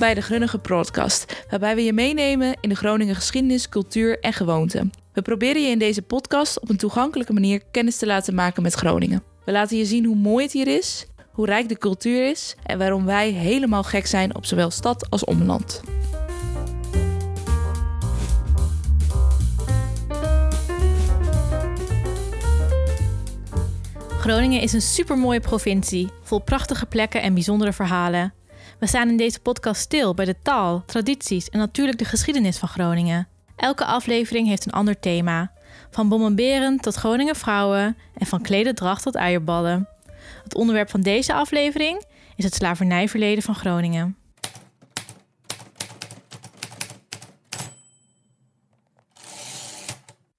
Bij de Grunnige Broadcast, waarbij we je meenemen in de Groningen geschiedenis, cultuur en gewoonten. We proberen je in deze podcast op een toegankelijke manier kennis te laten maken met Groningen. We laten je zien hoe mooi het hier is, hoe rijk de cultuur is en waarom wij helemaal gek zijn op zowel stad als omland. Groningen is een supermooie provincie, vol prachtige plekken en bijzondere verhalen. We staan in deze podcast stil bij de taal, tradities en natuurlijk de geschiedenis van Groningen. Elke aflevering heeft een ander thema. Van bommenberen tot Groningen vrouwen en van klededracht tot eierballen. Het onderwerp van deze aflevering is het slavernijverleden van Groningen.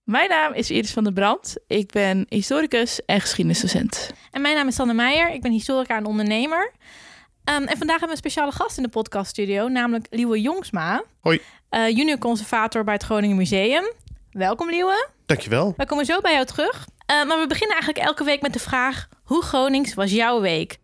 Mijn naam is Iris van der Brand. Ik ben historicus en geschiedenisdocent. En mijn naam is Sanne Meijer. Ik ben historica en ondernemer. Um, en vandaag hebben we een speciale gast in de podcaststudio, namelijk Liewe Jongsma. Hoi. Uh, junior conservator bij het Groningen Museum. Welkom Liewe. Dankjewel. We komen zo bij jou terug. Uh, maar we beginnen eigenlijk elke week met de vraag: hoe Gronings was jouw week?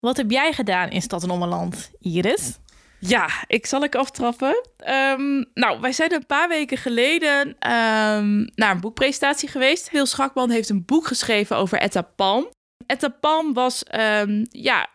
Wat heb jij gedaan in Stad en Ommeland, Iris? Ja, ik zal ik aftrappen. Um, nou, wij zijn een paar weken geleden um, naar een boekpresentatie geweest. Wil Schakman heeft een boek geschreven over Etta Palm. Etta Palm was um, ja,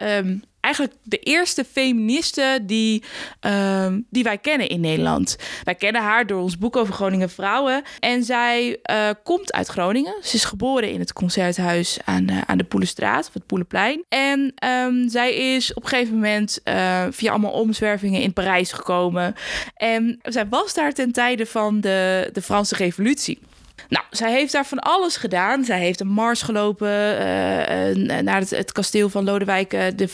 eigenlijk de eerste feministe die, uh, die wij kennen in Nederland. Wij kennen haar door ons boek over Groningen vrouwen. En zij uh, komt uit Groningen. Ze is geboren in het concerthuis aan, uh, aan de Poelenstraat, of het Poelenplein. En um, zij is op een gegeven moment uh, via allemaal omzwervingen in Parijs gekomen. En zij was daar ten tijde van de, de Franse Revolutie. Nou, zij heeft daar van alles gedaan. Zij heeft een mars gelopen uh, naar het, het, kasteel van Lodewijk de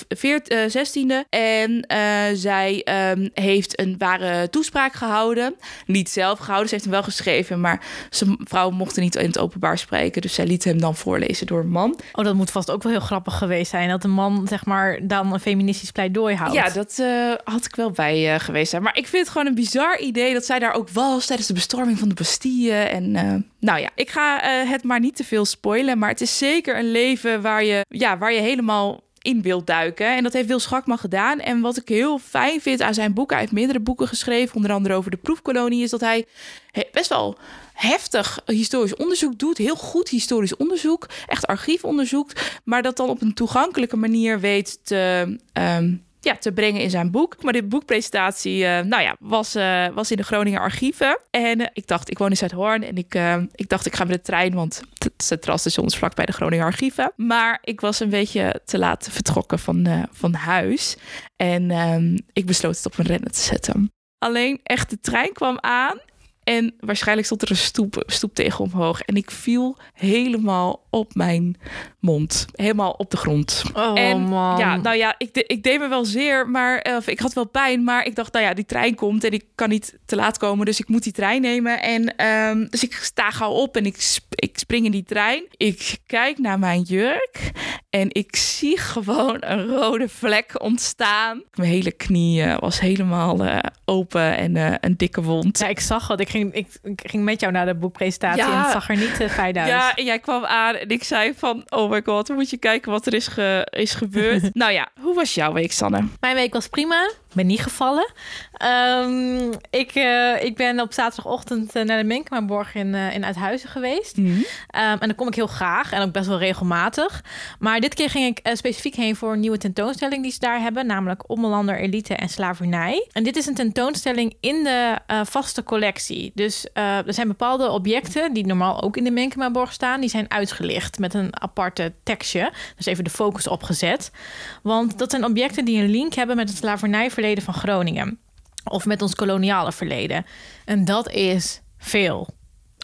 16e. En uh, zij um, heeft een ware toespraak gehouden. Niet zelf gehouden, ze heeft hem wel geschreven. Maar zijn vrouw mocht niet in het openbaar spreken. Dus zij liet hem dan voorlezen door een man. Oh, dat moet vast ook wel heel grappig geweest zijn. Dat een man, zeg maar, dan een feministisch pleidooi houdt. Ja, dat had ik wel bij geweest zijn. Maar ik vind het gewoon een bizar idee dat zij daar ook was tijdens de bestorming van de Bastille. En nou ja, ik ga uh, het maar niet te veel spoilen. Maar het is zeker een leven waar je, ja, waar je helemaal in wilt duiken. En dat heeft Wil Schakman gedaan. En wat ik heel fijn vind aan zijn boek, hij heeft meerdere boeken geschreven, onder andere over de proefkolonie, is dat hij best wel heftig historisch onderzoek doet. Heel goed historisch onderzoek, echt archiefonderzoek. Maar dat dan op een toegankelijke manier weet te. Um, ja, te brengen in zijn boek. Maar dit boekpresentatie, uh, nou ja, was, uh, was in de Groninger archieven. En uh, ik dacht, ik woon in Zuidhoorn en ik, ik dacht, ik ga met de trein, want het centraal station is vlak bij de Groninger archieven. Maar ik was een beetje te laat vertrokken van, van huis. En ehm, ik besloot het op een rennen te zetten. Alleen echt de trein kwam aan en waarschijnlijk stond er een stoep, stoep tegen omhoog. En ik viel helemaal op mijn mond. Helemaal op de grond. Oh en, man. Ja, nou ja, ik, de, ik deed me wel zeer, maar of ik had wel pijn. Maar ik dacht, nou ja, die trein komt en ik kan niet te laat komen. Dus ik moet die trein nemen. En um, dus ik sta gauw op en ik, ik spring in die trein. Ik kijk naar mijn jurk en ik zie gewoon een rode vlek ontstaan. Mijn hele knie uh, was helemaal uh, open en uh, een dikke wond. Ja, ik zag het. Ik ging, ik, ik ging met jou naar de boekpresentatie ja, en het zag er niet fijn uit. Ja, en jij kwam aan en ik zei van, oh my god, moet je kijken wat er is, ge, is gebeurd. nou ja, hoe was jouw week, Sanne? Mijn week was prima. Ben niet gevallen. Um, ik, uh, ik ben op zaterdagochtend uh, naar de Menkemaborg in, uh, in Uithuizen geweest. Mhm. Mm -hmm. um, en dan kom ik heel graag en ook best wel regelmatig. Maar dit keer ging ik specifiek heen voor een nieuwe tentoonstelling die ze daar hebben. Namelijk Ommelander, Elite en Slavernij. En dit is een tentoonstelling in de vaste collectie. Dus er zijn bepaalde objecten die normaal ook in de Menkemaborg staan. Die zijn uitgelicht met een aparte tekstje. Dus even de focus opgezet. Want dat zijn objecten die een link hebben met het slavernijverleden van Groningen. Of met ons koloniale verleden. En dat is veel.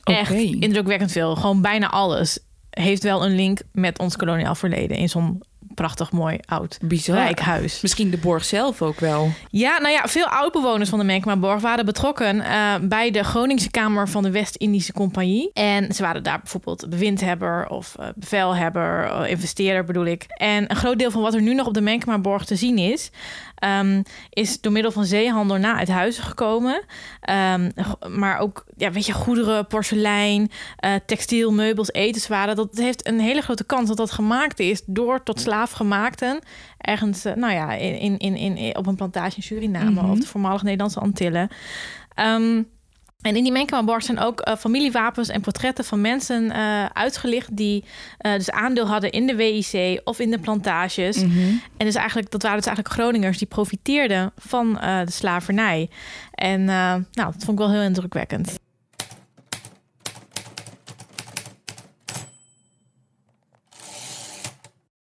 Echt okay. indrukwekkend veel. Gewoon bijna alles heeft wel een link met ons koloniaal verleden in zo'n prachtig mooi oud Bizar. rijk huis. Misschien de borg zelf ook wel. Ja, nou ja, veel oudbewoners van de Menkemaborg waren betrokken uh, bij de Groningse Kamer van de West-Indische Compagnie. En ze waren daar bijvoorbeeld bewindhebber of uh, bevelhebber, uh, investeerder bedoel ik. En een groot deel van wat er nu nog op de Menkemaborg te zien is, ehm, is door middel van zeehandel naar uit huizen gekomen. Ehm, maar ook, ja, weet je, goederen, porselein, uh, textiel, meubels, etenswaren. Dat heeft een hele grote kans dat dat gemaakt is door tot slaafgemaakten. Ergens, uh, nou ja, in, in, in, op een plantage in Suriname mm -hmm. of de voormalig Nederlandse Antillen. Um, en in die Menkema zijn ook uh, familiewapens en portretten van mensen uh, uitgelicht die uh, dus aandeel hadden in de WIC of in de plantages. Mm -hmm. En dus eigenlijk, dat waren dus eigenlijk Groningers die profiteerden van de slavernij. En nou, dat vond ik wel heel indrukwekkend.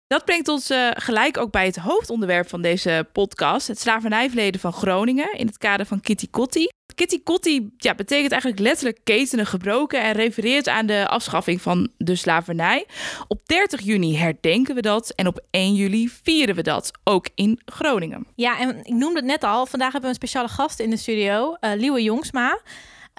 Dat brengt ons uh, gelijk ook bij het hoofdonderwerp van deze podcast: het slavernijverleden van Groningen in het kader van Kitty Kotti. Kitty Kotti ja, betekent eigenlijk letterlijk ketenen gebroken en refereert aan de afschaffing van de slavernij. Op 30 juni herdenken we dat en op 1 juli vieren we dat, ook in Groningen. Ja, en ik noemde het net al, vandaag hebben we een speciale gast in de studio, uh, Liewe Jongsma.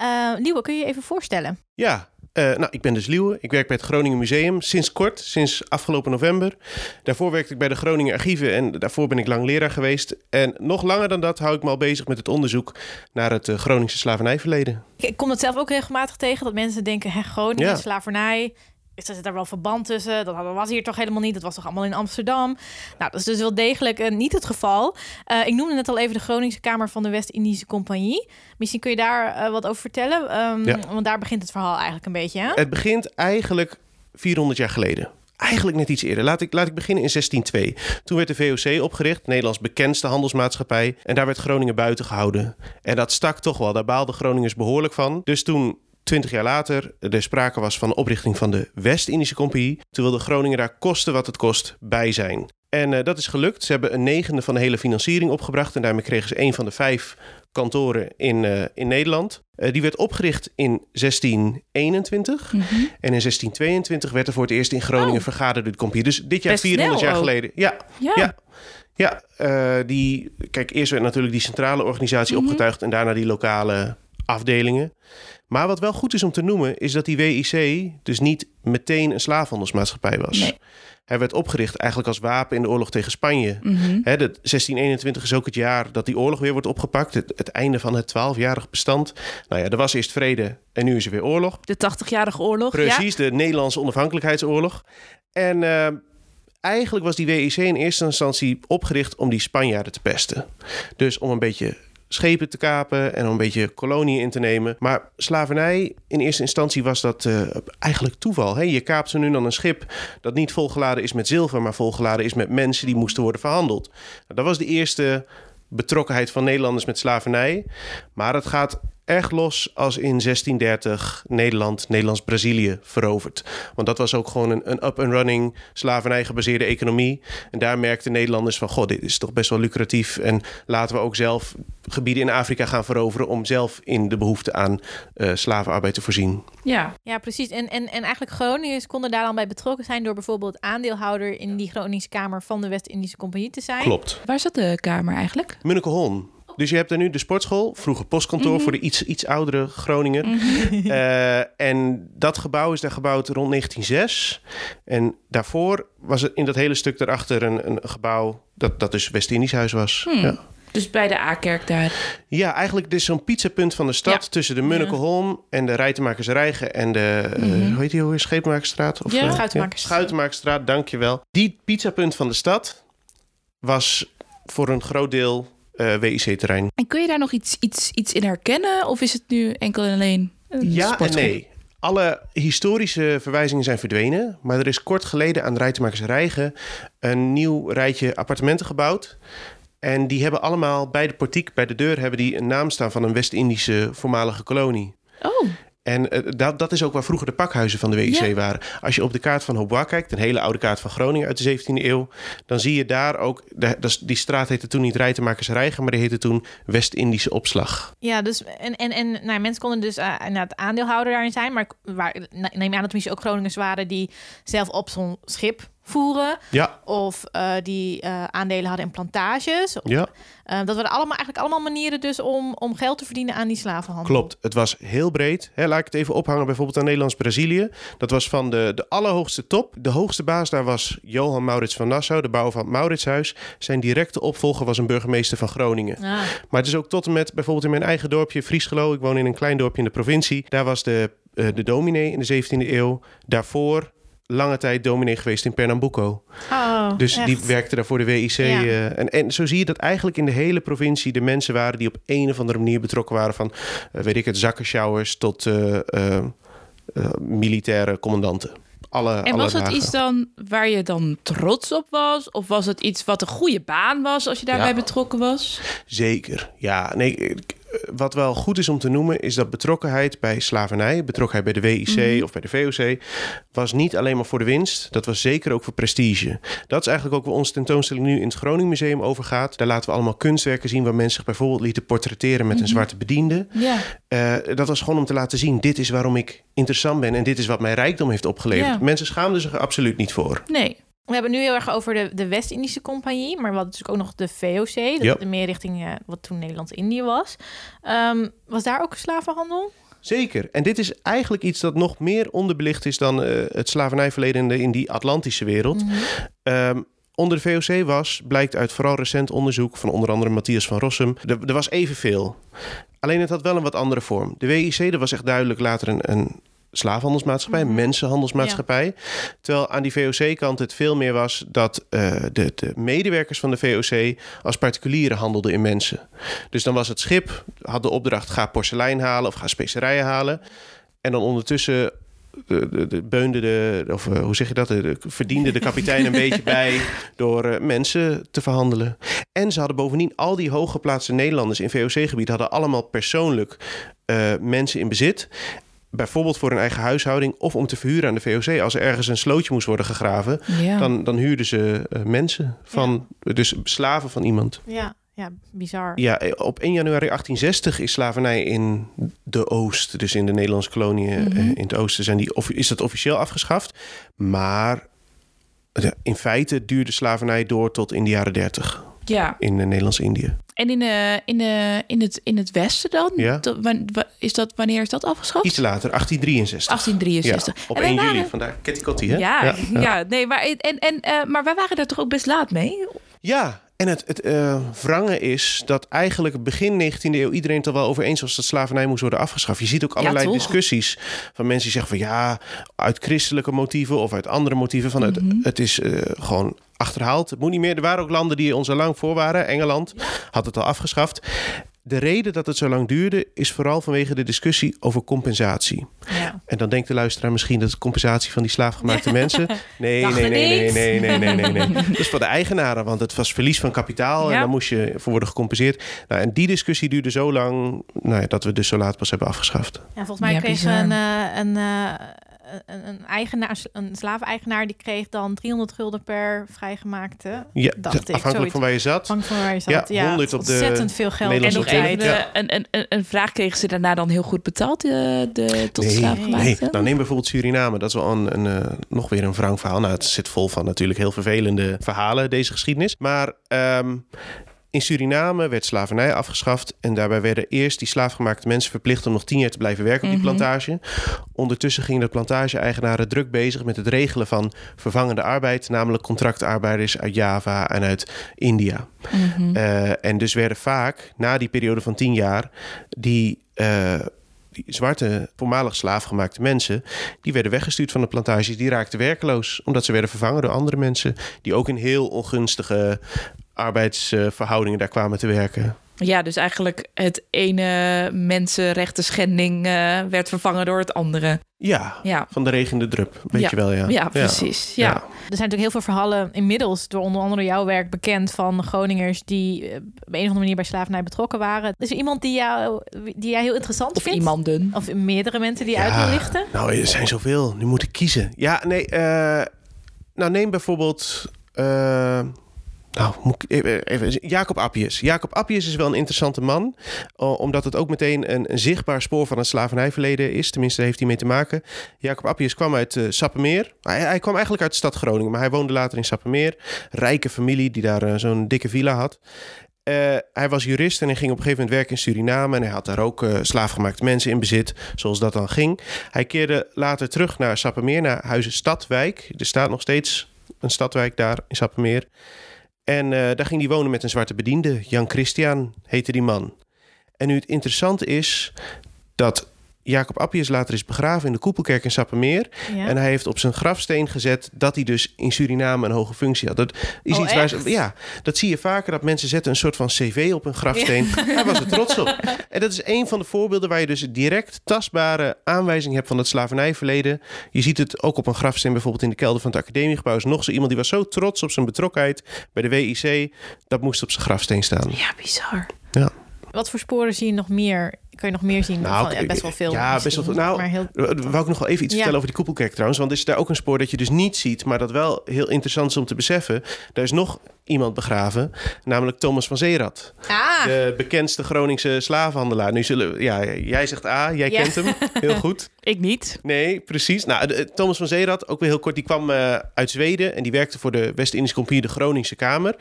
Uh, Liewe, kun je je even voorstellen? Ja, uh, nou, ik ben dus Liewe. Ik werk bij het Groningen Museum sinds kort, sinds afgelopen november. Daarvoor werkte ik bij de Groningen Archieven en daarvoor ben ik lang leraar geweest. En nog langer dan dat hou ik me al bezig met het onderzoek naar het uh, Groningse slavernijverleden. Ik kom dat zelf ook regelmatig tegen, dat mensen denken, hè, Groningen, ja. slavernij, er zit daar wel verband tussen? Dat was hier toch helemaal niet? Dat was toch allemaal in Amsterdam? Nou, dat is dus wel degelijk uh, niet het geval. Uh, ik noemde net al even de Groningse Kamer van de West-Indische Compagnie. Misschien kun je daar uh, wat over vertellen? Um, ja. Want daar begint het verhaal eigenlijk een beetje. Hè? Het begint eigenlijk 400 jaar geleden. Eigenlijk net iets eerder. Laat ik, laat ik beginnen in 1602. Toen werd de VOC opgericht, Nederlands bekendste handelsmaatschappij. En daar werd Groningen buiten gehouden. En dat stak toch wel. Daar baalden Groningers behoorlijk van. Dus toen Twintig jaar later er sprake was van de oprichting van de West-Indische Compagnie. Toen wilde Groningen daar kosten wat het kost bij zijn. En uh, dat is gelukt. Ze hebben een negende van de hele financiering opgebracht. En daarmee kregen ze een van de vijf kantoren in, uh, in Nederland. Uh, die werd opgericht in 1621. Mm -hmm. En in 1622 werd er voor het eerst in Groningen oh. vergaderd door de compagnie. Dus dit jaar Best 400 jaar ook. geleden. Ja, ja. ja. Ja, die, kijk, eerst werd natuurlijk die centrale organisatie mm -hmm. opgetuigd en daarna die lokale afdelingen. Maar wat wel goed is om te noemen, is dat die WIC dus niet meteen een slaafhandelsmaatschappij was. Nee. Hij werd opgericht eigenlijk als wapen in de oorlog tegen Spanje. Mm -hmm. He, de 1621 is ook het jaar dat die oorlog weer wordt opgepakt. Het, het einde van het twaalfjarig bestand. Nou ja, er was eerst vrede en nu is er weer oorlog. De 80-jarige oorlog. Precies, ja. de Nederlandse onafhankelijkheidsoorlog. En uh, eigenlijk was die WIC in eerste instantie opgericht om die Spanjaarden te pesten. Dus om een beetje schepen te kapen en om een beetje koloniën in te nemen. Maar slavernij, in eerste instantie was dat uh, eigenlijk toeval. Hè? Je kaapt ze nu dan een schip dat niet volgeladen is met zilver, maar volgeladen is met mensen die moesten worden verhandeld. Nou, dat was de eerste betrokkenheid van Nederlanders met slavernij. Maar het gaat erg los als in 1630 Nederland, Nederlands-Brazilië veroverd. Want dat was ook gewoon een, een up-and-running slavernij gebaseerde economie. En daar merkten Nederlanders van, god, dit is toch best wel lucratief. En laten we ook zelf gebieden in Afrika gaan veroveren om zelf in de behoefte aan uh, slavenarbeid te voorzien. Ja, ja precies. En, en, en eigenlijk Groningers konden daar dan bij betrokken zijn door bijvoorbeeld aandeelhouder in die Groningse Kamer van de West-Indische Compagnie te zijn. Klopt. Waar zat de kamer eigenlijk? Munnekeholm. Dus je hebt er nu de sportschool, vroeger postkantoor mm -hmm. voor de iets, iets oudere Groningen. Mm -hmm. uh, en dat gebouw is daar gebouwd rond 1906. En daarvoor was het in dat hele stuk daarachter een, een gebouw dat, dat dus West-Indisch huis was. Hmm. Ja. Dus bij de A-kerk daar. Ja, eigenlijk dit is zo'n pizzapunt van de stad... Ja. tussen de Munnekeholm en de Rijtenmakersrijgen... en de, mm -hmm. uh, hoe heet die alweer, Scheepmakerstraat? Of, ja, uh, Schuitenmakersstraat. Schuitenmakersstraat, dankjewel. Die pizzapunt van de stad was voor een groot deel uh, WIC-terrein. En kun je daar nog iets, iets, iets in herkennen? Of is het nu enkel en alleen een Ja en nee. Alle historische verwijzingen zijn verdwenen. Maar er is kort geleden aan de Rijtenmakers Rijgen... een nieuw rijtje appartementen gebouwd. En die hebben allemaal bij de portiek, bij de deur... hebben die een naam staan van een West-Indische voormalige kolonie. Oh. En uh, dat, dat is ook waar vroeger de pakhuizen van de WIC Ja. waren. Als je op de kaart van Haubois kijkt, een hele oude kaart van Groningen uit de 17e eeuw, dan zie je daar ook, de, die straat heette toen niet Rijtenmakersrijgen, maar die heette toen West-Indische opslag. Ja, dus en, en, en nou, mensen konden dus uh, inderdaad aandeelhouder daarin zijn, maar waar, neem aan dat er misschien ook Groningers waren die zelf op zo'n schip voeren. Ja, Of eh, die eh, aandelen hadden in plantages. ja. Eh, dat waren allemaal, eigenlijk allemaal manieren dus om, om geld te verdienen aan die slavenhandel. Klopt, het was heel breed. Hè, laat ik het even ophangen bijvoorbeeld aan Nederlands-Brazilië. Dat was van de, de allerhoogste top. De hoogste baas daar was Johan Maurits van Nassau, de bouwer van het Mauritshuis. Zijn directe opvolger was een burgemeester van Groningen. Ah, Maar het is ook tot en met bijvoorbeeld in mijn eigen dorpje, Friesgelo. Ik woon in een klein dorpje in de provincie. Daar was de, de dominee in de 17e eeuw. Daarvoor lange tijd dominee geweest in Pernambuco. oh, Dus die werkte daar voor de WIC. Ja. eh, en, en zo zie je dat eigenlijk in de hele provincie de mensen waren die op een of andere manier betrokken waren van, eh, weet ik het, zakkenschouwers tot eh, militaire commandanten. Alle, En alle was het iets dan waar je dan trots op was? Of was het iets wat een goede baan was als je daarbij Ja. betrokken was? Zeker. Ja, nee. ik- Wat wel goed is om te noemen, is dat betrokkenheid bij slavernij, betrokkenheid bij de WIC of bij de VOC, was niet alleen maar voor de winst. Dat was zeker ook voor prestige. Dat is eigenlijk ook waar onze tentoonstelling nu in het Groningen Museum over gaat. Daar laten we allemaal kunstwerken zien waar mensen zich bijvoorbeeld lieten portretteren met een zwarte bediende. Eh, dat was gewoon om te laten zien: dit is waarom ik interessant ben en dit is wat mij rijkdom heeft opgeleverd. Mensen schaamden zich er absoluut niet voor. Nee. We hebben nu heel erg over de, de West-Indische Compagnie, maar we hadden natuurlijk ook nog de VOC, dat Ja. meer richting eh, wat toen Nederlands-Indië was. Ehm, was daar ook slavenhandel? Zeker. En dit is eigenlijk iets dat nog meer onderbelicht is dan eh, het slavernijverleden in, de- in die Atlantische wereld. Ehm, onder de VOC was, blijkt uit vooral recent onderzoek van onder andere Matthias van Rossum, er, er was evenveel. Alleen het had wel een wat andere vorm. De WIC, dat was echt duidelijk later een, een slaafhandelsmaatschappij, een mensenhandelsmaatschappij. Terwijl aan die VOC-kant het veel meer was dat eh, de, de medewerkers van de VOC als particulieren handelden in mensen. Dus dan was het schip, had de opdracht ga porselein halen of ga specerijen halen. En dan ondertussen de, de, de beunde de, of eh, hoe zeg je dat, de, de- verdiende de kapitein een beetje bij door eh, mensen te verhandelen. En ze hadden bovendien al die hooggeplaatste Nederlanders in VOC-gebied hadden allemaal persoonlijk eh, mensen in bezit. Bijvoorbeeld voor hun eigen huishouding of om te verhuren aan de VOC. Als er ergens een slootje moest worden gegraven, Ja. dan, dan huurden ze eh, mensen van, dus slaven van iemand. Ja, ja bizar. Ja, eh, op 1 januari 1860 is slavernij in de Oost, dus in de Nederlandse koloniën eh, in het Oosten, zijn die, of is dat officieel afgeschaft. Maar in feite duurde slavernij door tot in de jaren 30 ja. in uh, Nederlands-Indië. En in, de, in, de, in, het, in het Westen dan? Ja. Is dat, wanneer is dat afgeschaft? Iets later, 1863. 1863. Ja, op En wij 1 juli, waren- vandaar Ketty hè? Ja, ja, nee, maar, en, en, eh, maar wij waren daar toch ook best laat mee? Ja, en het, het eh, wrange is dat eigenlijk begin 19e eeuw iedereen het er wel over eens was dat slavernij moest worden afgeschaft. Je ziet ook allerlei discussies van mensen die zeggen van ja, uit christelijke motieven of uit andere motieven van het, Mhm. het is eh, gewoon achterhaald. Het moet niet meer. Er waren ook landen die ons al lang voor waren. Engeland had het al afgeschaft. De reden dat het zo lang duurde is vooral vanwege de discussie over compensatie. Ja. En dan denkt de luisteraar misschien dat het compensatie van die slaafgemaakte mensen. Nee, nee, nee, nee, nee, nee, nee, nee, nee. Dat is voor de eigenaren, want het was verlies van kapitaal en Ja. daar moest je voor worden gecompenseerd. Nou, en die discussie duurde zo lang nou ja, dat we dus zo laat pas hebben afgeschaft. Ja, volgens mij Ja, kreeg een, eh, een, eh, een, een, eigenaar, een slaveneigenaar, die kreeg dan 300 gulden per vrijgemaakte. Ja, Dacht ik, afhankelijk zoiets. van waar je zat. Bang van waar je Ja, zat. Ja, 100 op de ontzettend veel geld. En nog even. Ja. de, een, een, een vraag kregen ze daarna dan heel goed betaald, de, de tot Nee, slaafgemaakten? nee. Nou, neem bijvoorbeeld Suriname. Dat is wel een, een, eh, nog weer een wrang verhaal. Nou, het zit vol van natuurlijk heel vervelende verhalen, deze geschiedenis. Maar ehm, in Suriname werd slavernij afgeschaft. En daarbij werden eerst die slaafgemaakte mensen verplicht om nog tien jaar te blijven werken op die Mhm. plantage. Ondertussen gingen de plantage-eigenaren druk bezig met het regelen van vervangende arbeid. Namelijk contractarbeiders uit Java en uit India. Mhm. Eh, en dus werden vaak na die periode van tien jaar die, eh, die zwarte, voormalig slaafgemaakte mensen, die werden weggestuurd van de plantages. Die raakten werkeloos, omdat ze werden vervangen door andere mensen die ook in heel ongunstige arbeidsverhoudingen daar kwamen te werken. Ja, dus eigenlijk het ene mensenrechten schending eh, werd vervangen door het andere. Ja, Ja, van de regende drup. Weet Ja. je wel, ja. ja precies. Ja. Er zijn natuurlijk heel veel verhalen inmiddels door onder andere jouw werk bekend van Groningers die eh, op een of andere manier bij slavernij betrokken waren. Is er iemand die, jou, die jij heel interessant Of vindt? iemanden. Of meerdere mensen die Ja. uit wil lichten? Nou, er zijn zoveel. Nu moet ik kiezen. Ja, nee. eh, nou, neem bijvoorbeeld. eh, nou, even, Jacob Appius. Jacob Appius is wel een interessante man, omdat het ook meteen een, zichtbaar spoor van het slavernijverleden is. Tenminste, daar heeft hij mee te maken. Jacob Appius kwam uit eh Sappemeer. Hij, hij kwam eigenlijk uit de stad Groningen, maar hij woonde later in Sappemeer. Rijke familie die daar eh, zo'n dikke villa had. Eh, hij was jurist en ging op een gegeven moment werken in Suriname. En hij had daar ook eh, slaafgemaakte mensen in bezit, zoals dat dan ging. Hij keerde later terug naar Sappemeer, naar Huizen Stadwijk. Er staat nog steeds een stadwijk daar in Sappemeer. En eh, daar ging hij wonen met een zwarte bediende. Jan Christian heette die man. En nu het interessante is dat Jacob Appius later is begraven in de Koepelkerk in Sappemeer. Ja. En hij heeft op zijn grafsteen gezet dat hij dus in Suriname een hoge functie had. Dat is Oh, iets waar ze, ja, dat zie je vaker dat mensen zetten een soort van cv op hun grafsteen. Hij was er trots op. En dat is een van de voorbeelden waar je dus direct tastbare aanwijzing hebt van het slavernijverleden. Je ziet het ook op een grafsteen, bijvoorbeeld in de kelder van het academiegebouw. Is nog zo iemand die was zo trots op zijn betrokkenheid bij de WIC. Dat moest op zijn grafsteen staan. Ja, bizar. Wat voor sporen zie je nog meer? Kan je nog meer zien? Nou, van, ja, best wel veel. ja, best wel veel. Nou, maar heel, Uh, Wou ik nog wel even iets Ja. vertellen over die koepelkerk trouwens. Want er is daar ook een spoor dat je dus niet ziet, maar dat wel heel interessant is om te beseffen. Daar is nog iemand begraven, namelijk Thomas van Zeerat. ah, De bekendste Groningse slavenhandelaar. Nu zullen we- ja, jij zegt A, jij Ja. kent hem. Heel goed. Ik niet. Nee, precies. Nou, de- Thomas van Zeerat, ook weer heel kort, die kwam eh, uit Zweden en die werkte voor de West-Indische Compagnie, de Groningse Kamer.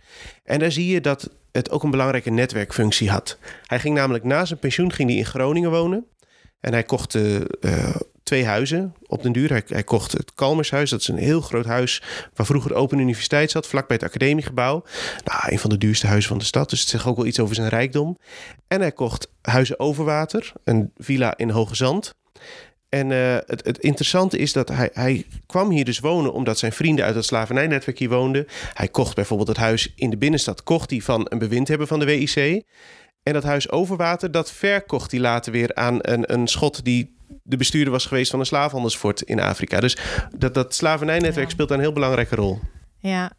En daar zie je dat het ook een belangrijke netwerkfunctie had. Hij ging namelijk na zijn pensioen ging hij in Groningen wonen. En hij kocht eh, eh, twee huizen op den duur. Hij, kocht het Kalmershuis, dat is een heel groot huis waar vroeger de Open Universiteit zat, vlakbij het academiegebouw. Nou, een van de duurste huizen van de stad, dus het zegt ook wel iets over zijn rijkdom. En hij kocht Huizen Overwater, een villa in Hoge Zand. En eh, het, het interessante is dat hij, hij kwam hier dus wonen omdat zijn vrienden uit het slavernijnetwerk hier woonden. Hij kocht bijvoorbeeld het huis in de binnenstad, kocht hij van een bewindhebber van de WIC. En dat huis Overwater, dat verkocht hij later weer aan een, een schot die de bestuurder was geweest van een slaafhandelsfort in Afrika. Dus dat, dat slavernijnetwerk Ja. speelt daar een heel belangrijke rol. ja.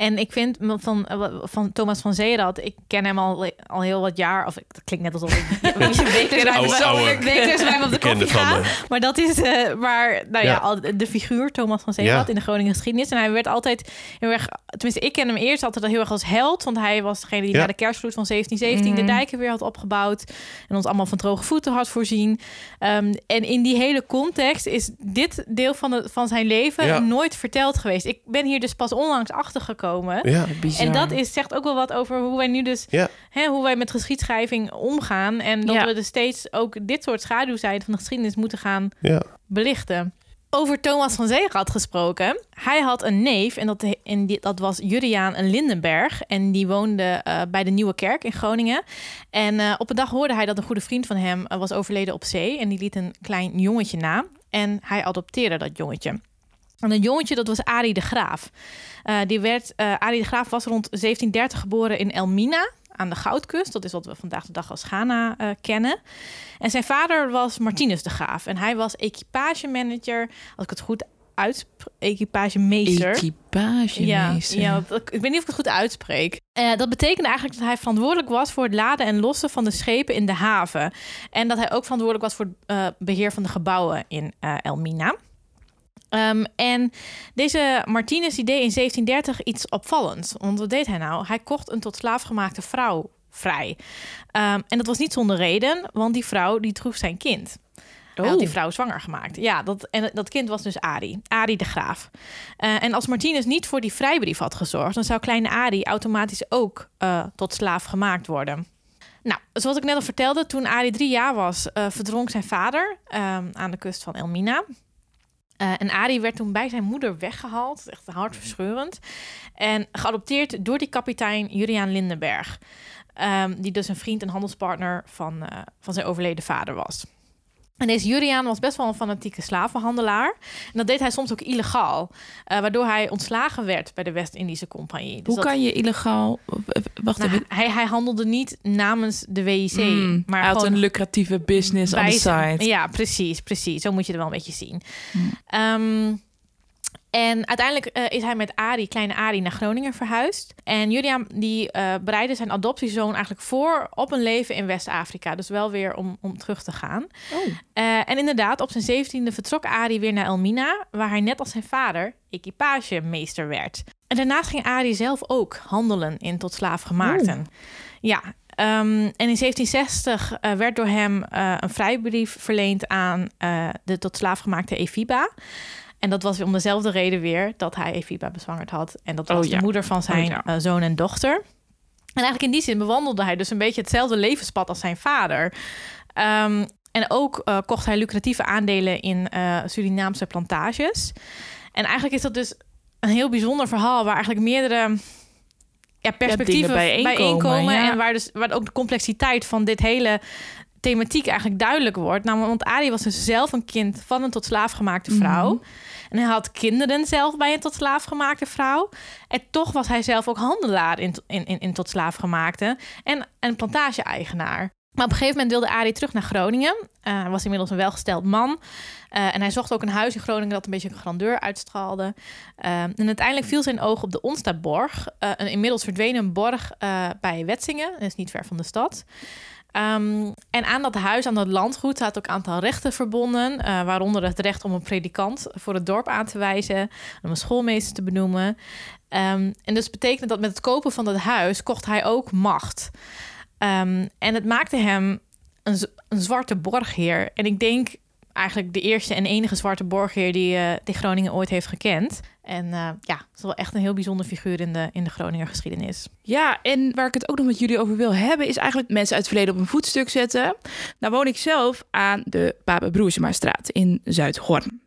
En ik vind van, van Thomas van Zeerat, ik ken hem al, al heel wat jaar. Of dat klinkt net alsof ik een wekelijks bij me op de koffie ga. Maar dat is eh, waar, nou ja, Ja. al de figuur Thomas van Zeerat Ja. in de Groningen geschiedenis. En hij werd altijd heel erg, tenminste ik ken hem eerst altijd al heel erg als held. Want hij was degene die Ja. na de kerstvloed van 1717 Mhm. de dijken weer had opgebouwd. En ons allemaal van droge voeten had voorzien. Ehm, en in die hele context is dit deel van, het, van zijn leven Ja. nooit verteld geweest. Ik ben hier dus pas onlangs achter gekomen. Ja, Bizar. En dat is, zegt ook wel wat over hoe wij nu dus, Ja. hè, hoe wij met geschiedschrijving omgaan. En dat Ja. we dus steeds ook dit soort schaduwzijden van de geschiedenis moeten gaan ja. belichten. Over Thomas van Zeerat gesproken. Hij had een neef en dat, en die, dat was Juriaan Lindenberg. En die woonde eh, bij de Nieuwe Kerk in Groningen. En eh, op een dag hoorde hij dat een goede vriend van hem eh, was overleden op zee. En die liet een klein jongetje na. En hij adopteerde dat jongetje. En dat jongetje, dat was Arie de Graaf. Eh, die werd, eh Arie de Graaf was rond 1730 geboren in Elmina aan de Goudkust. Dat is wat we vandaag de dag als Ghana eh, kennen. En zijn vader was Martinus de Graaf. En hij was equipagemanager, als ik het goed uitspreek, equipagemeester. Ja, Equipagemeester. ja, ik weet niet of ik het goed uitspreek. Dat betekende eigenlijk dat hij verantwoordelijk was voor het laden en lossen van de schepen in de haven. En dat hij ook verantwoordelijk was voor het eh, beheer van de gebouwen in Elmina. Ehm, en deze Martinez die deed in 1730 iets opvallends. Want wat deed hij nou? Hij kocht een tot slaaf gemaakte vrouw vrij. Ehm, en dat was niet zonder reden, want die vrouw die droeg zijn kind. Hij had die Oh. vrouw zwanger gemaakt. Ja, dat, en dat kind was dus Arie. Arie de Graaf. Eh, en als Martinus niet voor die vrijbrief had gezorgd... dan zou kleine Arie automatisch ook eh, tot slaaf gemaakt worden. Nou, zoals ik net al vertelde... toen Arie drie jaar was, eh, verdronk zijn vader... ehm, aan de kust van Elmina. Eh, en Arie werd toen bij zijn moeder weggehaald. Echt hartverscheurend. En geadopteerd door die kapitein Juriaan Lindenberg. Ehm, die dus een vriend en handelspartner van, eh, van zijn overleden vader was. En deze Juriaan was best wel een fanatieke slavenhandelaar. En dat deed hij soms ook illegaal. eh, waardoor hij ontslagen werd bij de West-Indische Compagnie. Dus Hoe dat- kan je illegaal... Wacht nou, even. hij, hij handelde niet namens de WIC. Mm, maar had een lucratieve business on the bij- side. Ja, precies, precies. Zo moet je er wel een beetje zien. Ehm, en uiteindelijk eh, is hij met Arie, kleine Arie, naar Groningen verhuisd. En Julian die eh, bereidde zijn adoptiezoon eigenlijk voor op een leven in West-Afrika. Dus wel weer om, om terug te gaan. Oh. Eh, en inderdaad, op zijn zeventiende vertrok Arie weer naar Elmina, waar hij net als zijn vader equipagemeester werd. en daarnaast ging Ari zelf ook handelen in tot slaafgemaakten. Ja, ehm, en in 1760 eh, werd door hem een vrijbrief verleend aan uh, de tot slaafgemaakte Efiba. En dat was om dezelfde reden weer dat hij Efiba bezwangerd had. En dat was Oh, ja. de moeder van zijn Oh, ja. zoon en dochter. En eigenlijk in die zin bewandelde hij dus een beetje hetzelfde levenspad als zijn vader. Ehm, en ook eh, kocht hij lucratieve aandelen in eh, Surinaamse plantages. En eigenlijk is dat dus een heel bijzonder verhaal waar eigenlijk meerdere ja, perspectieven dingen bijeenkomen, ja. En waar, dus, waar ook de complexiteit van dit hele thematiek eigenlijk duidelijk wordt. Namelijk, want Ari was dus zelf een kind van een tot slaaf gemaakte vrouw. Mhm. En hij had kinderen zelf bij een tot slaaf gemaakte vrouw. En toch was hij zelf ook handelaar in, in, in, in tot slaaf gemaakte. En een plantage-eigenaar. Maar op een gegeven moment wilde Arie terug naar Groningen. Eh, hij was inmiddels een welgesteld man. Eh, en hij zocht ook een huis in Groningen dat een beetje een grandeur uitstraalde. Eh, en uiteindelijk viel zijn oog op de Onstaborg. eh, een inmiddels verdwenen borg bij Wetzingen. Dat is niet ver van de stad. Ehm, en aan dat huis, aan dat landgoed, had ook een aantal rechten verbonden. eh, waaronder het recht om een predikant voor het dorp aan te wijzen. Om een schoolmeester te benoemen. Ehm, en dus betekende dat met het kopen van dat huis kocht hij ook macht. Ehm, en het maakte hem een, zwarte borgheer. En ik denk eigenlijk de eerste en enige zwarte borgheer die, eh, die Groningen ooit heeft gekend. En eh, ja, het is wel echt een heel bijzonder figuur in de, in de Groninger geschiedenis. Ja, en waar ik het ook nog met jullie over wil hebben, is eigenlijk mensen uit het verleden op een voetstuk zetten. Nou woon ik zelf aan de Pape Broersemastraat in Zuidhorn.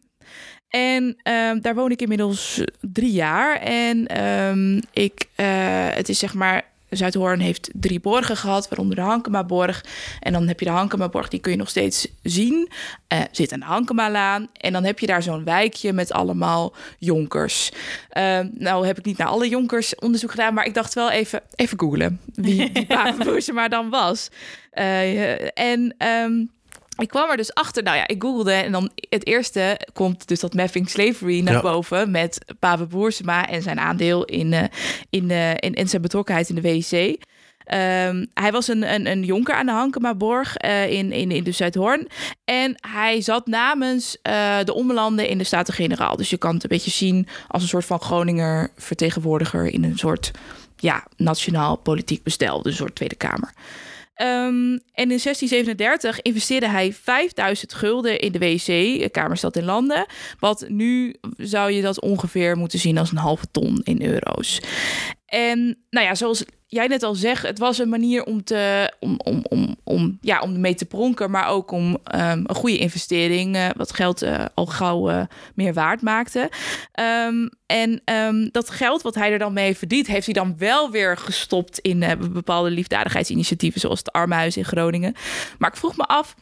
En ehm, daar woon ik inmiddels drie jaar. En ehm, ik, eh, het is zeg maar, Zuidhoorn heeft drie borgen gehad, waaronder de Hankemaborg. En dan heb je de Hankemaborg, die kun je nog steeds zien. Eh zit aan de Hankemalaan. En dan heb je daar zo'n wijkje met allemaal jonkers. Ehm, nou heb ik niet naar alle jonkers onderzoek gedaan, maar ik dacht wel even, even googlen wie die Broersema dan was. Eh, en ehm, ik kwam er dus achter, nou ja, ik googelde en dan het eerste komt dus dat Mapping Slavery naar Ja. boven met Pape Boersema en zijn aandeel in, eh, in, eh, in, in zijn betrokkenheid in de WC. Ehm, hij was een, een, een jonker aan de Hankemaborg eh in, in, in de Zuidhoorn. En hij zat namens de ommelanden in de Staten-Generaal. Dus je kan het een beetje zien als een soort van Groninger vertegenwoordiger in een soort ja, nationaal politiek bestel. Dus een soort Tweede Kamer. Ehm, en in 1637 investeerde hij 5000 gulden in de WC, Kamerstad in Landen. Wat nu zou je dat ongeveer moeten zien als een halve ton in euro's. En nou ja, zoals jij net al zegt, het was een manier om, te, om, om, om, om, ja, om mee te pronken, maar ook om ehm, een goede investering, eh, wat geld eh, al gauw eh, meer waard maakte. Ehm, en ehm, dat geld wat hij er dan mee verdient, heeft hij dan wel weer gestopt in bepaalde liefdadigheidsinitiatieven, zoals het Armhuis in Groningen. Maar ik vroeg me af,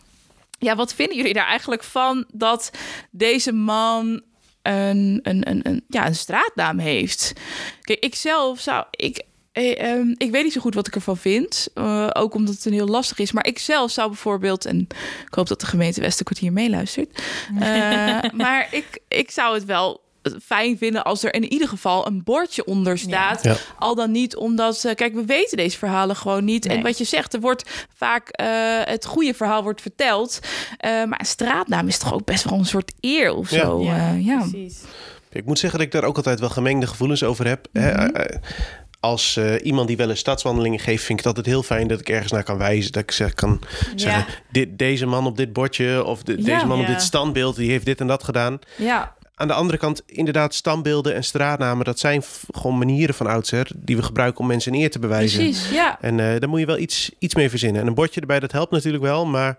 ja, wat vinden jullie daar eigenlijk van dat deze man een, een, een, een, ja, een straatnaam heeft? Kijk, ik zelf zou. Ik, eh, ehm, ik weet niet zo goed wat ik ervan vind. eh, ook omdat het een heel lastig is. Maar ik zelf zou bijvoorbeeld. En ik hoop dat de gemeente Westerkwartier meeluistert. eh, maar ik, ik zou het wel fijn vinden als er in ieder geval een bordje onder staat. Ja. Al dan niet omdat, eh, kijk, we weten deze verhalen gewoon niet. En wat je zegt, er wordt vaak eh, het goede verhaal wordt verteld. Eh, maar een straatnaam is toch ook best wel een soort eer of Ja. zo. Ja, ja. precies. Ik moet zeggen dat ik daar ook altijd wel gemengde gevoelens over heb. Hè, Mhm. eh, Als eh, iemand die wel eens stadswandelingen geeft, vind ik het altijd heel fijn dat ik ergens naar kan wijzen. Dat ik zeg, kan zeggen, dit, deze man op dit bordje of de- Ja. deze man op dit standbeeld, die heeft dit en dat gedaan. ja. Aan de andere kant, inderdaad, standbeelden en straatnamen, dat zijn gewoon manieren van oudsher die we gebruiken om mensen een eer te bewijzen. precies. Ja. En eh, daar moet je wel iets, iets mee verzinnen. En een bordje erbij, dat helpt natuurlijk wel. Maar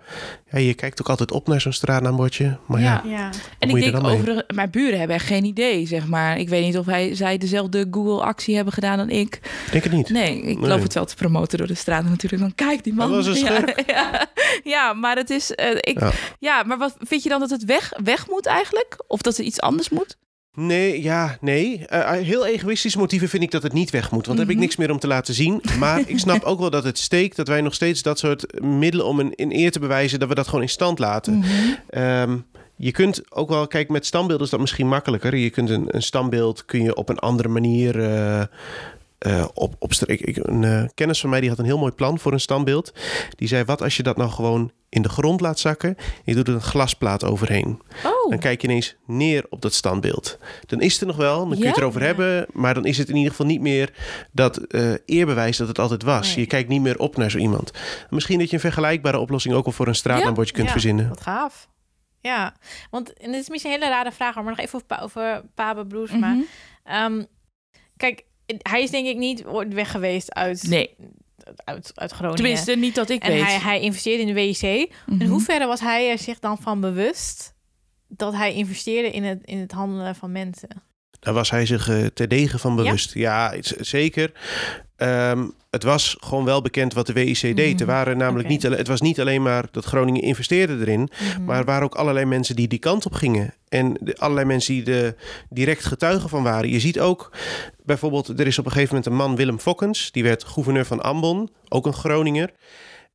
ja, je kijkt ook altijd op naar zo'n straatnaambordje. Maar ja, Ja. Ja. En moet ik je denk er over mijn buren hebben echt geen idee, zeg maar. Ik weet niet of hij, zij dezelfde Google-actie hebben gedaan dan ik. ik denk het niet. Nee, ik Nee. loop het wel te promoten door de straat natuurlijk. Dan kijk die man. Dat was een ja, ja, ja, maar het is. eh, ik, ja. Ja. maar wat vind je dan dat het weg, weg moet eigenlijk? Of dat er iets anders moet? Nee, ja, nee. Eh, heel egoïstische motieven vind ik dat het niet weg moet. Want dan heb ik Mhm. niks meer om te laten zien. Maar ik snap ook wel dat het steekt dat wij nog steeds dat soort middelen om een, een eer te bewijzen, dat we dat gewoon in stand laten. Mhm. Ehm, je kunt ook wel, kijk, met standbeelden is dat misschien makkelijker. Je kunt een, een standbeeld kun je op een andere manier eh, eh, op, op ik, ik, een eh, kennis van mij die had een heel mooi plan voor een standbeeld. Die zei: Wat als je dat nou gewoon in de grond laat zakken? En je doet er een glasplaat overheen. Oh, Dan kijk je ineens neer op dat standbeeld. Dan is het er nog wel, dan kun je het Ja. erover hebben. Maar dan is het in ieder geval niet meer dat eh, eerbewijs dat het altijd was. Nee. Je kijkt niet meer op naar zo iemand. Misschien dat je een vergelijkbare oplossing ook al voor een straatnaambordje kunt Ja. verzinnen. wat gaaf. Ja, want en dit is misschien een hele rare vraag, maar nog even over, over Pabe Broersma. Mhm. Ehm, kijk, hij is denk ik niet weg geweest uit, Nee, uit, uit Groningen. tenminste niet dat ik en weet. hij, hij investeerde in de WIC. Mhm. In hoeverre was hij er zich dan van bewust dat hij investeerde in het, in het handelen van mensen? Daar was hij zich eh terdege van bewust. Ja, z- zeker. Ehm, het was gewoon wel bekend wat de WIC deed. Er waren namelijk niet, het was niet alleen maar dat Groningen investeerde erin, Mhm. maar er waren ook allerlei mensen die die kant op gingen. En de, allerlei mensen die er direct getuigen van waren. Je ziet ook bijvoorbeeld, er is op een gegeven moment een man, Willem Fokkens, die werd gouverneur van Ambon, ook een Groninger.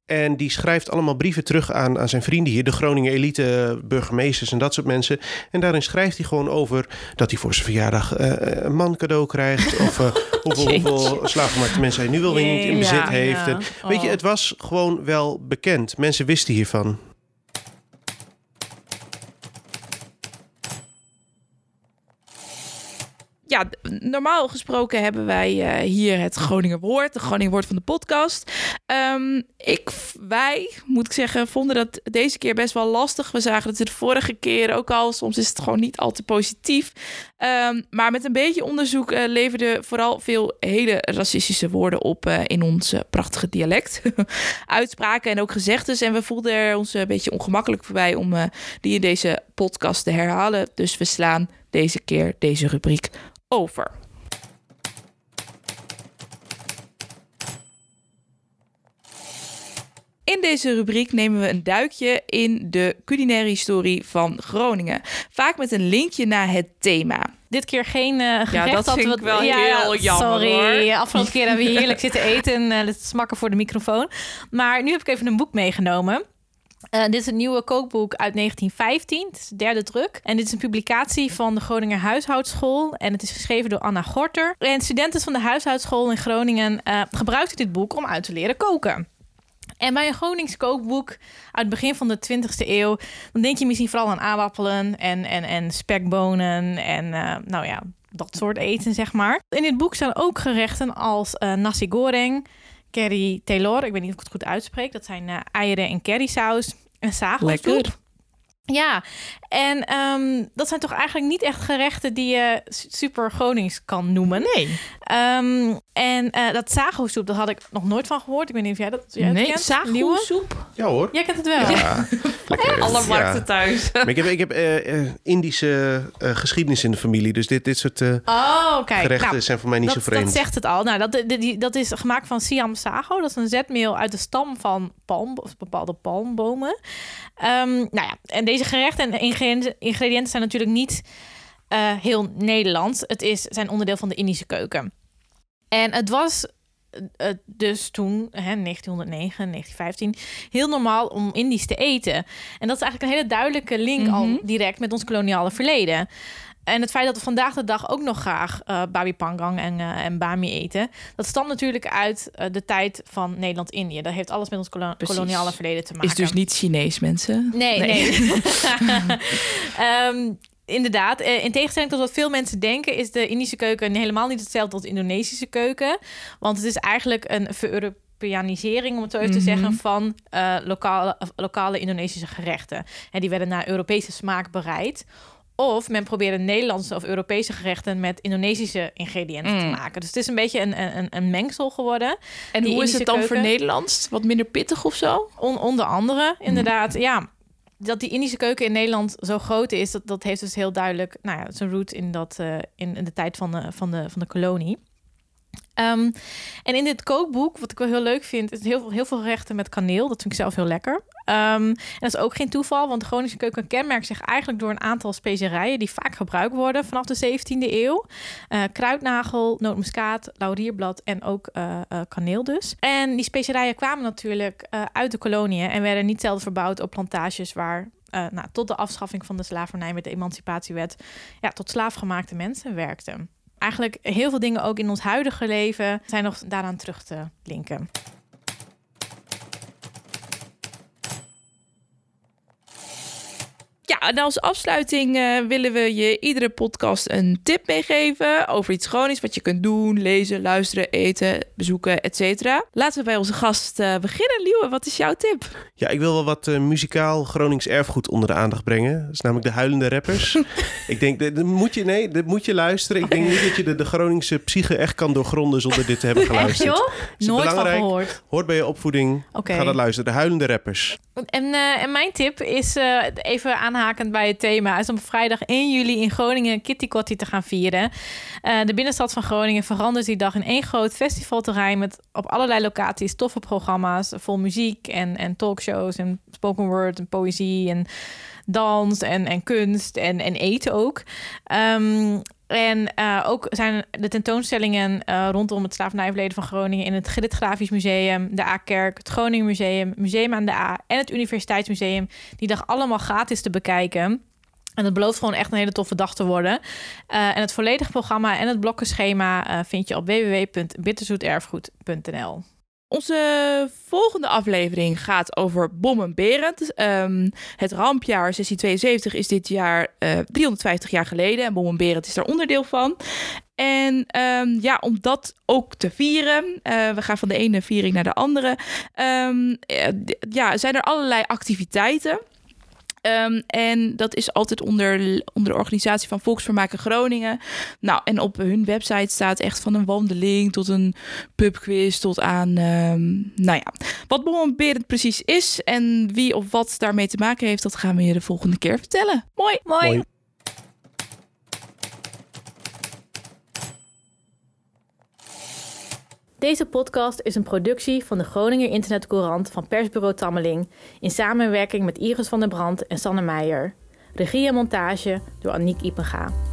En die schrijft allemaal brieven terug aan, aan zijn vrienden hier, de Groningen elite, burgemeesters en dat soort mensen. En daarin schrijft hij gewoon over dat hij voor zijn verjaardag eh, een man cadeau krijgt. Of eh, hoeveel, hoeveel slaafgemaakte mensen hij nu wel weer niet in Ja, bezit heeft. ja. En, weet je, Oh. het was gewoon wel bekend. Mensen wisten hiervan. Ja, normaal gesproken hebben wij eh, hier het Groninger woord, de Groninger woord van de podcast. Ehm, ik, wij, moet ik zeggen, vonden dat deze keer best wel lastig. We zagen dat de vorige keer ook al, soms is het gewoon niet al te positief. Ehm, maar met een beetje onderzoek eh leverde vooral veel hele racistische woorden op eh, in ons prachtige dialect. Uitspraken en ook gezegdes. En we voelden er ons een beetje ongemakkelijk bij om die in deze podcast te herhalen. Dus we slaan deze keer deze rubriek over. In deze rubriek nemen we een duikje in de culinaire historie van Groningen. Vaak met een linkje naar het thema. Dit keer geen eh gerecht. dat dat vind we- ik wel heel jammer, Sorry, hoor. afgelopen keer hebben we heerlijk zitten eten en het smakken voor de microfoon. Maar nu heb ik even een boek meegenomen. Eh, dit is een nieuwe kookboek uit 1915. Het is de derde druk. En dit is een publicatie van de Groninger Huishoudschool. En het is geschreven door Anna Gorter. En studenten van de huishoudschool in Groningen eh, gebruikten dit boek om uit te leren koken. En bij een Gronings kookboek uit het begin van de 20e eeuw... dan denk je misschien vooral aan aardappelen en, en, en spekbonen en eh, nou ja, dat soort eten, zeg maar. In dit boek staan ook gerechten als nasi goreng, curry Taylor, ik weet niet of ik het goed uitspreek. Dat zijn eh, eieren en currysaus en saagsoep. Ja, en ehm, dat zijn toch eigenlijk niet echt gerechten die je su- super Gronings kan noemen. Nee, Ehm, en eh, dat sagosoep, daar had ik nog nooit van gehoord. Ik weet niet of jij dat, jij nee kent. Sagosoep. Ja hoor. Jij kent het wel. Ja, lekker. Alle Ja. markten thuis. Maar ik heb, ik heb eh, eh, Indische eh, geschiedenis in de familie. Dus dit, dit soort eh, Oh, kijk. gerechten Nou, zijn voor mij niet dat, zo vreemd. dat zegt het al. Nou, dat, die- die- dat is gemaakt van Siam sago. Dat is een zetmeel uit de stam van palm, of bepaalde palmbomen. Ehm, nou ja, en deze gerechten en ingrediënten, ingrediënten zijn natuurlijk niet eh, heel Nederlands. Het is, zijn onderdeel van de Indische keuken. En het was eh, dus toen, hè, 1909, 1915, heel normaal om Indisch te eten. En dat is eigenlijk een hele duidelijke link al Mhm. direct met ons koloniale verleden. En het feit dat we vandaag de dag ook nog graag eh babi pangang en, eh, en bami eten, dat stamt natuurlijk uit eh, de tijd van Nederland-Indië. Dat heeft alles met ons Precies. koloniale verleden te maken. Is dus niet Chinees, mensen. Nee, Nee. nee. Ehm, inderdaad, in tegenstelling tot wat veel mensen denken, is de Indische keuken helemaal niet hetzelfde als de Indonesische keuken. Want het is eigenlijk een ver-Europeanisering, om het zo even te Mhm. zeggen, van lokale, lokale Indonesische gerechten. En die werden naar Europese smaak bereid. Of men probeerde Nederlandse of Europese gerechten met Indonesische ingrediënten te Mm. maken. Dus het is een beetje een, een, een mengsel geworden. En Die hoe is het dan keuken? voor Nederlands? Wat minder pittig of zo? On- onder andere, inderdaad, ja. Dat die Indische keuken in Nederland zo groot is, dat, dat heeft dus heel duidelijk nou ja, zijn root in, dat, eh, in, in de tijd van de, van de, van de kolonie. Ehm, en in dit kookboek, wat ik wel heel leuk vind, is heel veel, heel veel gerechten met kaneel. Dat vind ik zelf heel lekker. Ehm, en dat is ook geen toeval, want de Groningse keuken kenmerkt zich eigenlijk door een aantal specerijen die vaak gebruikt worden vanaf de 17e eeuw. Eh, kruidnagel, nootmuskaat, laurierblad en ook eh, eh, kaneel dus. En die specerijen kwamen natuurlijk uit de koloniën en werden niet zelden verbouwd op plantages waar nou, tot de afschaffing van de slavernij met de emancipatiewet ja, tot slaafgemaakte mensen werkten. eigenlijk heel veel dingen ook in ons huidige leven zijn nog daaraan terug te linken. Ja, en als afsluiting uh, willen we je iedere podcast een tip meegeven over iets Gronings wat je kunt doen, lezen, luisteren, eten, bezoeken, etc. Laten we bij onze gast uh, beginnen. Liewe, wat is jouw tip? Ja, ik wil wel wat uh, muzikaal Gronings erfgoed onder de aandacht brengen. Dat is namelijk de huilende rappers. ik denk, dat moet je, nee, dat moet je luisteren. Ik denk niet dat je de, de Groningse psyche echt kan doorgronden zonder dit te hebben geluisterd. Echt, joh? Nooit van gehoord. Hoort bij je opvoeding. Okay. Ga dat luisteren. De huilende rappers. En, en mijn tip is even aan aanhakend bij het thema, is om vrijdag 1 juli in Groningen Kitty Kotti te gaan vieren. Uh, de binnenstad van Groningen verandert die dag in één groot festivalterrein met op allerlei locaties toffe programma's vol muziek en, en talkshows en spoken word en poëzie en dans en, en kunst en, en eten ook. Um, en uh, ook zijn de tentoonstellingen uh, rondom het slavernijverleden van Groningen in het Gerrit Grafisch Museum, de A-kerk, het Groningen Museum, Museum aan de A en het Universiteitsmuseum die dag allemaal gratis te bekijken. En het belooft gewoon echt een hele toffe dag te worden. Uh, en het volledige programma en het blokkenschema vind je op www.bitterzoeterfgoed.nl. Onze volgende aflevering gaat over Bommen Berend. Um, het rampjaar 1672 is dit jaar uh, eh, 350 jaar geleden en Bommen Berend is daar onderdeel van. En um, ja, om dat ook te vieren, uh, we gaan van de ene viering naar de andere, um, ja, zijn er allerlei activiteiten. Um, en dat is altijd onder, onder de organisatie van Volksvermaken Groningen. Nou, en op hun website staat echt van een wandeling tot een pubquiz tot aan, um, nou ja, wat bommenberend precies is en wie of wat daarmee te maken heeft, dat gaan we je de volgende keer vertellen. Mooi. Mooi. Mooi. Deze podcast is een productie van de Groninger Internetcourant van persbureau Tammeling in samenwerking met Iris van der Brand en Sanne Meijer. Regie en montage door Aniek Ipenga.